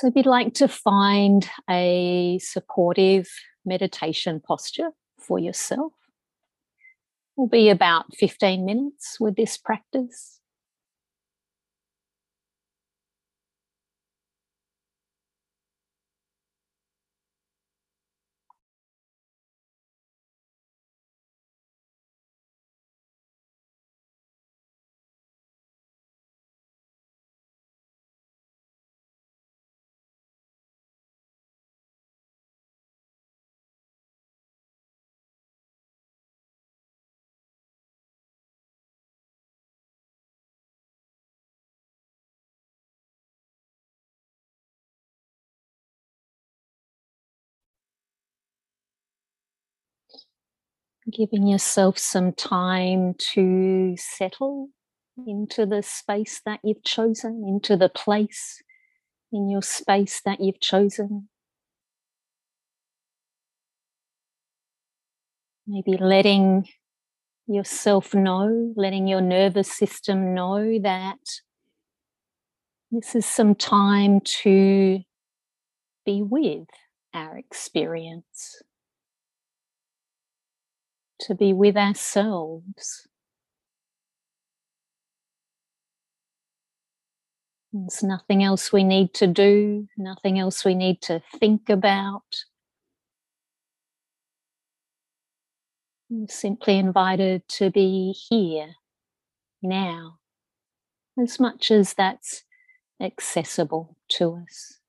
So, if you'd like to find a supportive meditation posture for yourself, will be about 15 minutes with this practice. Giving yourself some time to settle into the space that you've chosen, into the place in your space that you've chosen. Maybe letting yourself know, letting your nervous system know that this is some time to be with our experience to be with ourselves. There's nothing else we need to do, nothing else we need to think about. We're simply invited to be here now, as much as that's accessible to us.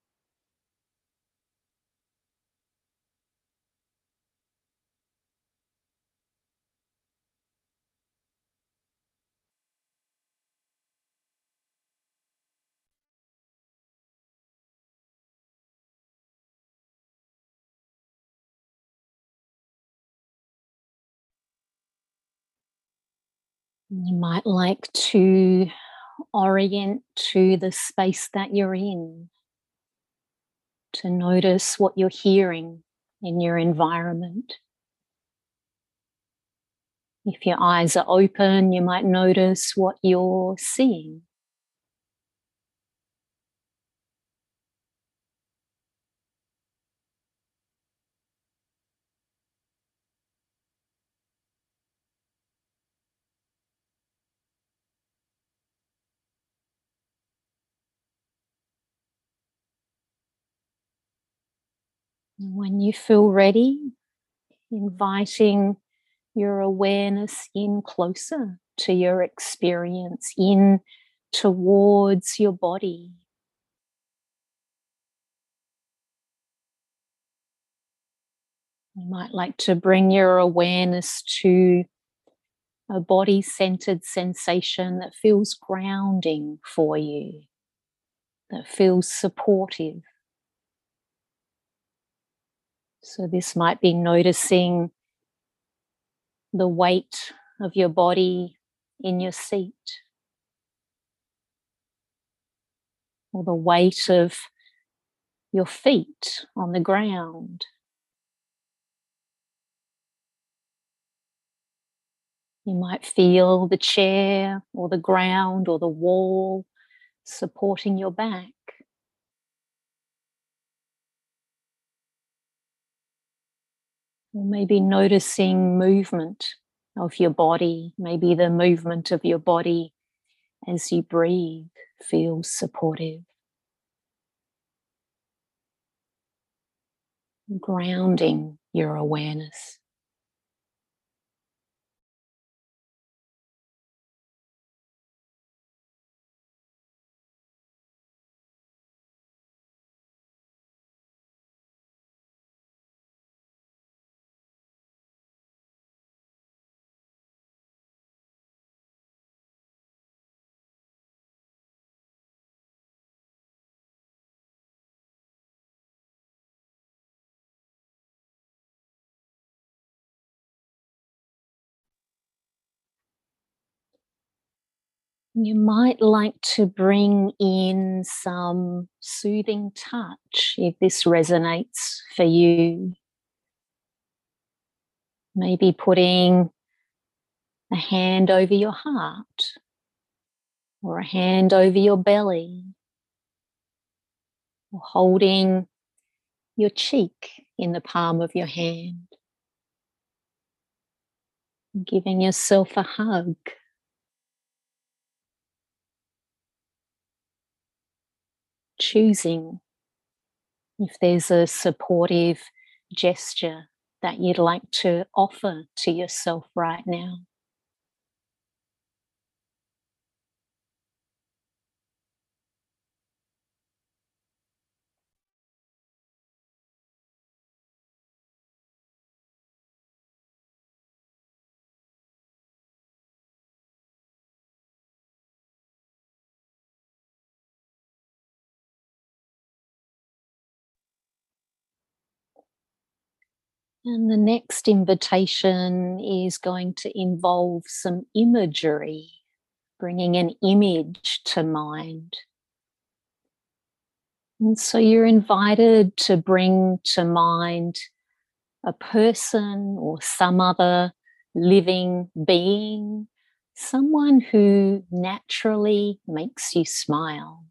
You might like to orient to the space that you're in, to notice what you're hearing in your environment. If your eyes are open, you might notice what you're seeing. When you feel ready, inviting your awareness in closer to your experience, in towards your body. You might like to bring your awareness to a body centered sensation that feels grounding for you, that feels supportive. So, this might be noticing the weight of your body in your seat, or the weight of your feet on the ground. You might feel the chair or the ground or the wall supporting your back. Or maybe noticing movement of your body, maybe the movement of your body as you breathe feels supportive. Grounding your awareness. You might like to bring in some soothing touch if this resonates for you. Maybe putting a hand over your heart or a hand over your belly. or holding your cheek in the palm of your hand, giving yourself a hug. Choosing if there's a supportive gesture that you'd like to offer to yourself right now. And the next invitation is going to involve some imagery, bringing an image to mind. And so you're invited to bring to mind a person or some other living being, someone who naturally makes you smile,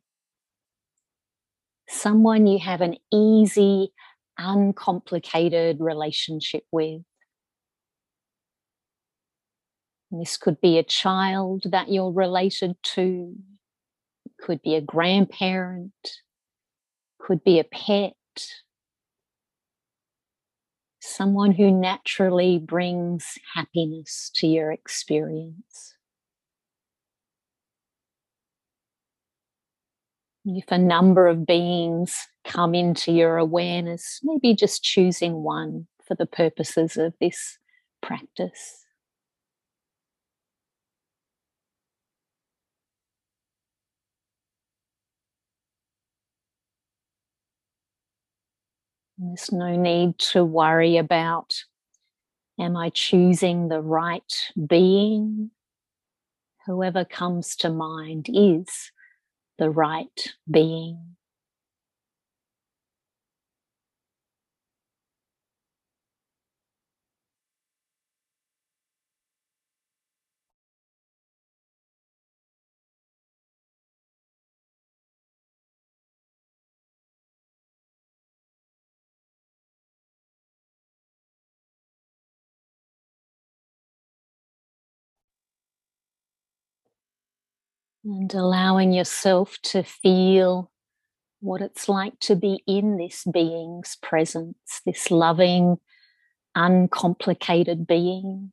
someone you have an easy uncomplicated relationship with. This could be a child that you're related to, it could be a grandparent, could be a pet, someone who naturally brings happiness to your experience. If a number of beings come into your awareness, maybe just choosing one for the purposes of this practice. There's no need to worry about am I choosing the right being? Whoever comes to mind is the right being. And allowing yourself to feel what it's like to be in this being's presence, this loving, uncomplicated being.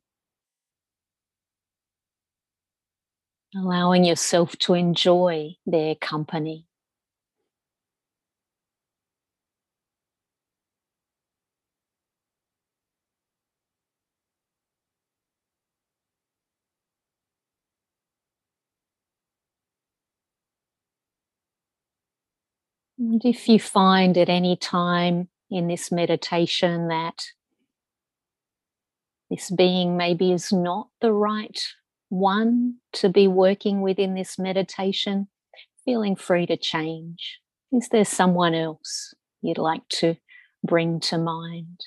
Allowing yourself to enjoy their company. And if you find at any time in this meditation that this being maybe is not the right one to be working with in this meditation, feeling free to change. Is there someone else you'd like to bring to mind?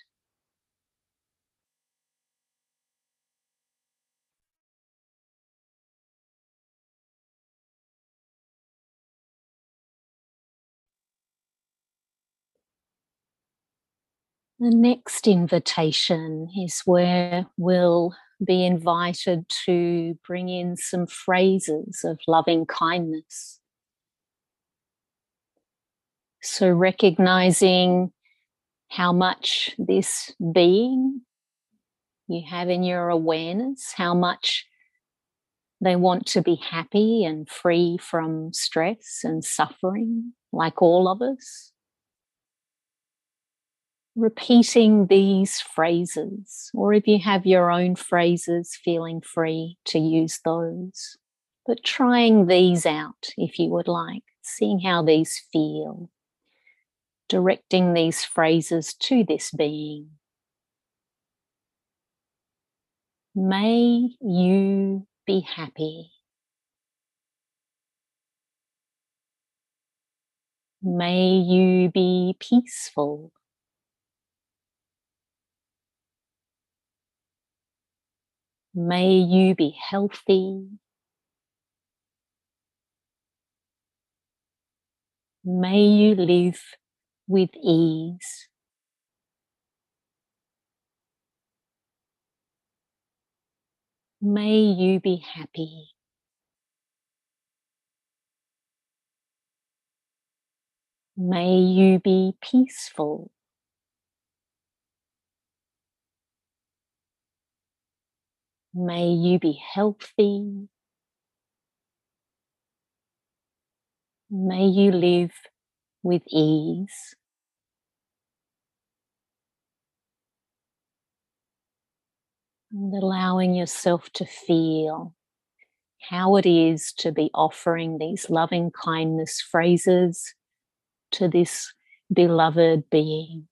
The next invitation is where we'll be invited to bring in some phrases of loving kindness. So, recognizing how much this being you have in your awareness, how much they want to be happy and free from stress and suffering, like all of us repeating these phrases, or if you have your own phrases, feeling free to use those. But trying these out if you would like, seeing how these feel, directing these phrases to this being. May you be happy. May you be peaceful. May you be healthy. May you live with ease. May you be happy. May you be peaceful. May you be healthy. May you live with ease. And allowing yourself to feel how it is to be offering these loving kindness phrases to this beloved being.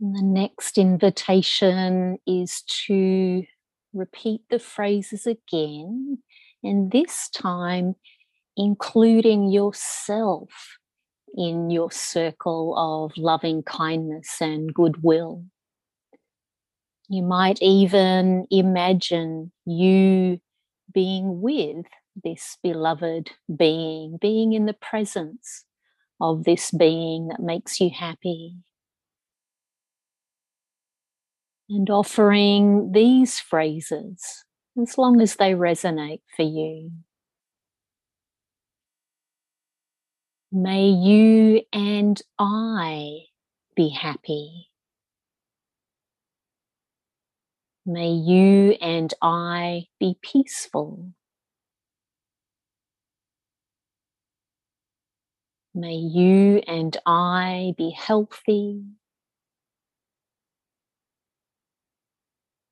And the next invitation is to repeat the phrases again, and this time including yourself in your circle of loving kindness and goodwill. You might even imagine you being with this beloved being, being in the presence of this being that makes you happy and offering these phrases as long as they resonate for you. May you and I be happy. May you and I be peaceful. May you and I be healthy.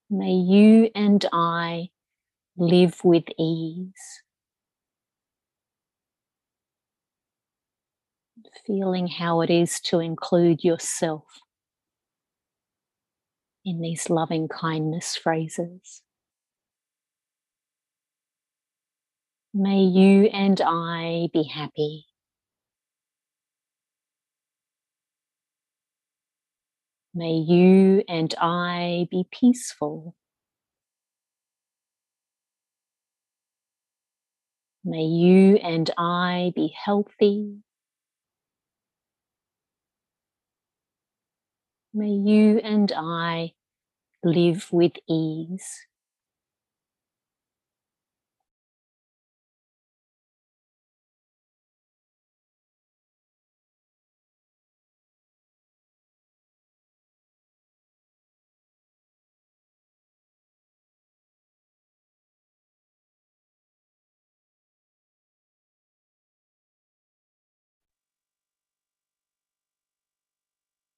May you and I live with ease. Feeling how it is to include yourself in these loving kindness phrases. May you and I be happy. May you and I be peaceful. May you and I be healthy. May you and I live with ease.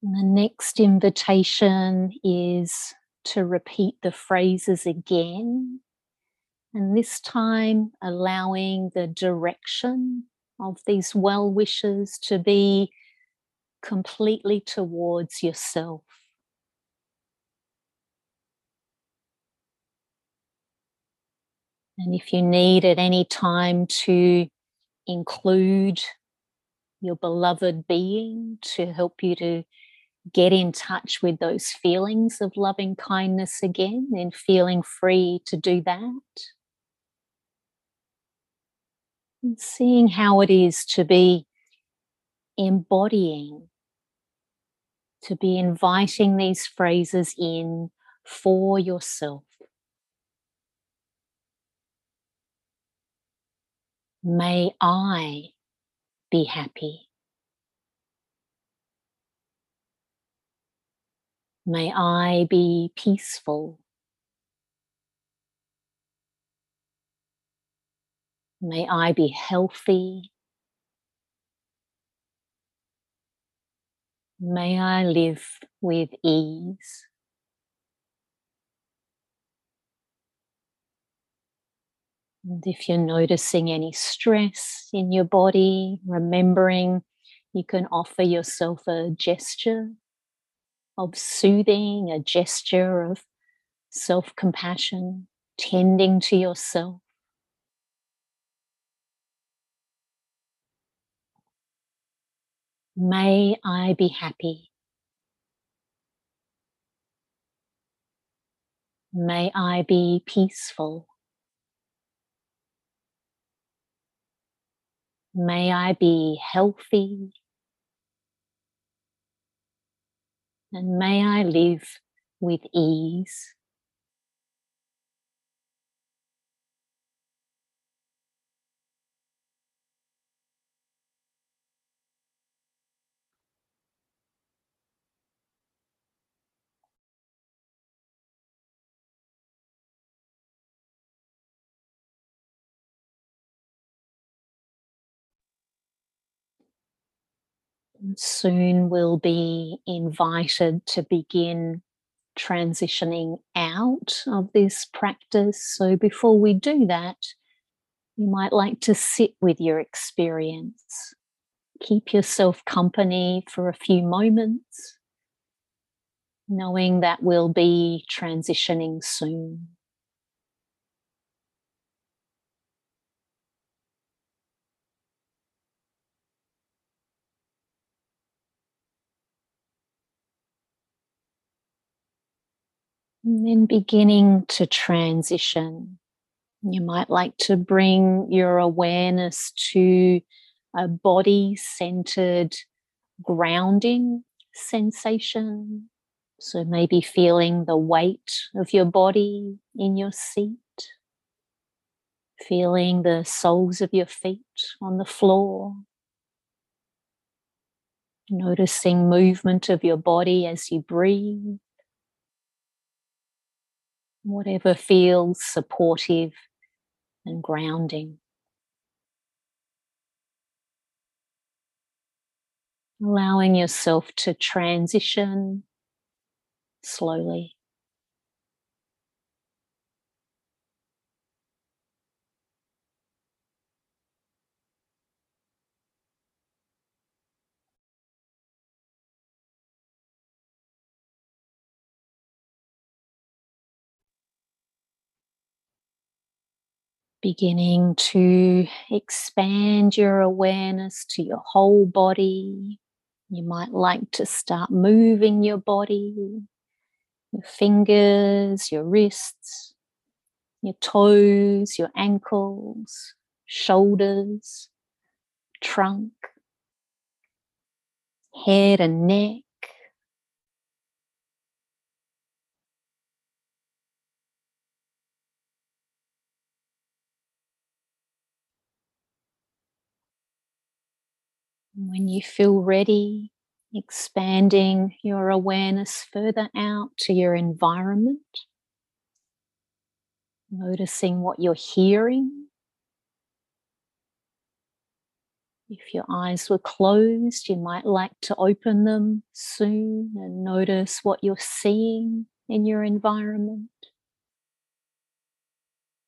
The next invitation is to repeat the phrases again. And this time, allowing the direction of these well wishes to be completely towards yourself. And if you need at any time to include your beloved being to help you to get in touch with those feelings of loving kindness again and feeling free to do that. And seeing how it is to be embodying, to be inviting these phrases in for yourself. May I be happy. May I be peaceful. May I be healthy. May I live with ease. And if you're noticing any stress in your body, remembering you can offer yourself a gesture of soothing, a gesture of self compassion, tending to yourself. May I be happy. May I be peaceful. May I be healthy. And may I live with ease. Soon we'll be invited to begin transitioning out of this practice. So before we do that, you might like to sit with your experience. Keep yourself company for a few moments, knowing that we'll be transitioning soon. And then beginning to transition. You might like to bring your awareness to a body centered grounding sensation. So maybe feeling the weight of your body in your seat, feeling the soles of your feet on the floor, noticing movement of your body as you breathe whatever feels supportive and grounding. Allowing yourself to transition slowly. Beginning to expand your awareness to your whole body. You might like to start moving your body, your fingers, your wrists, your toes, your ankles, shoulders, trunk, head and neck. When you feel ready, expanding your awareness further out to your environment, noticing what you're hearing. If your eyes were closed, you might like to open them soon and notice what you're seeing in your environment.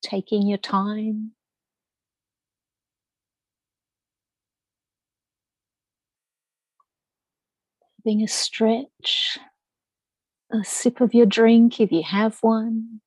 Taking your time. Having a stretch, a sip of your drink if you have one.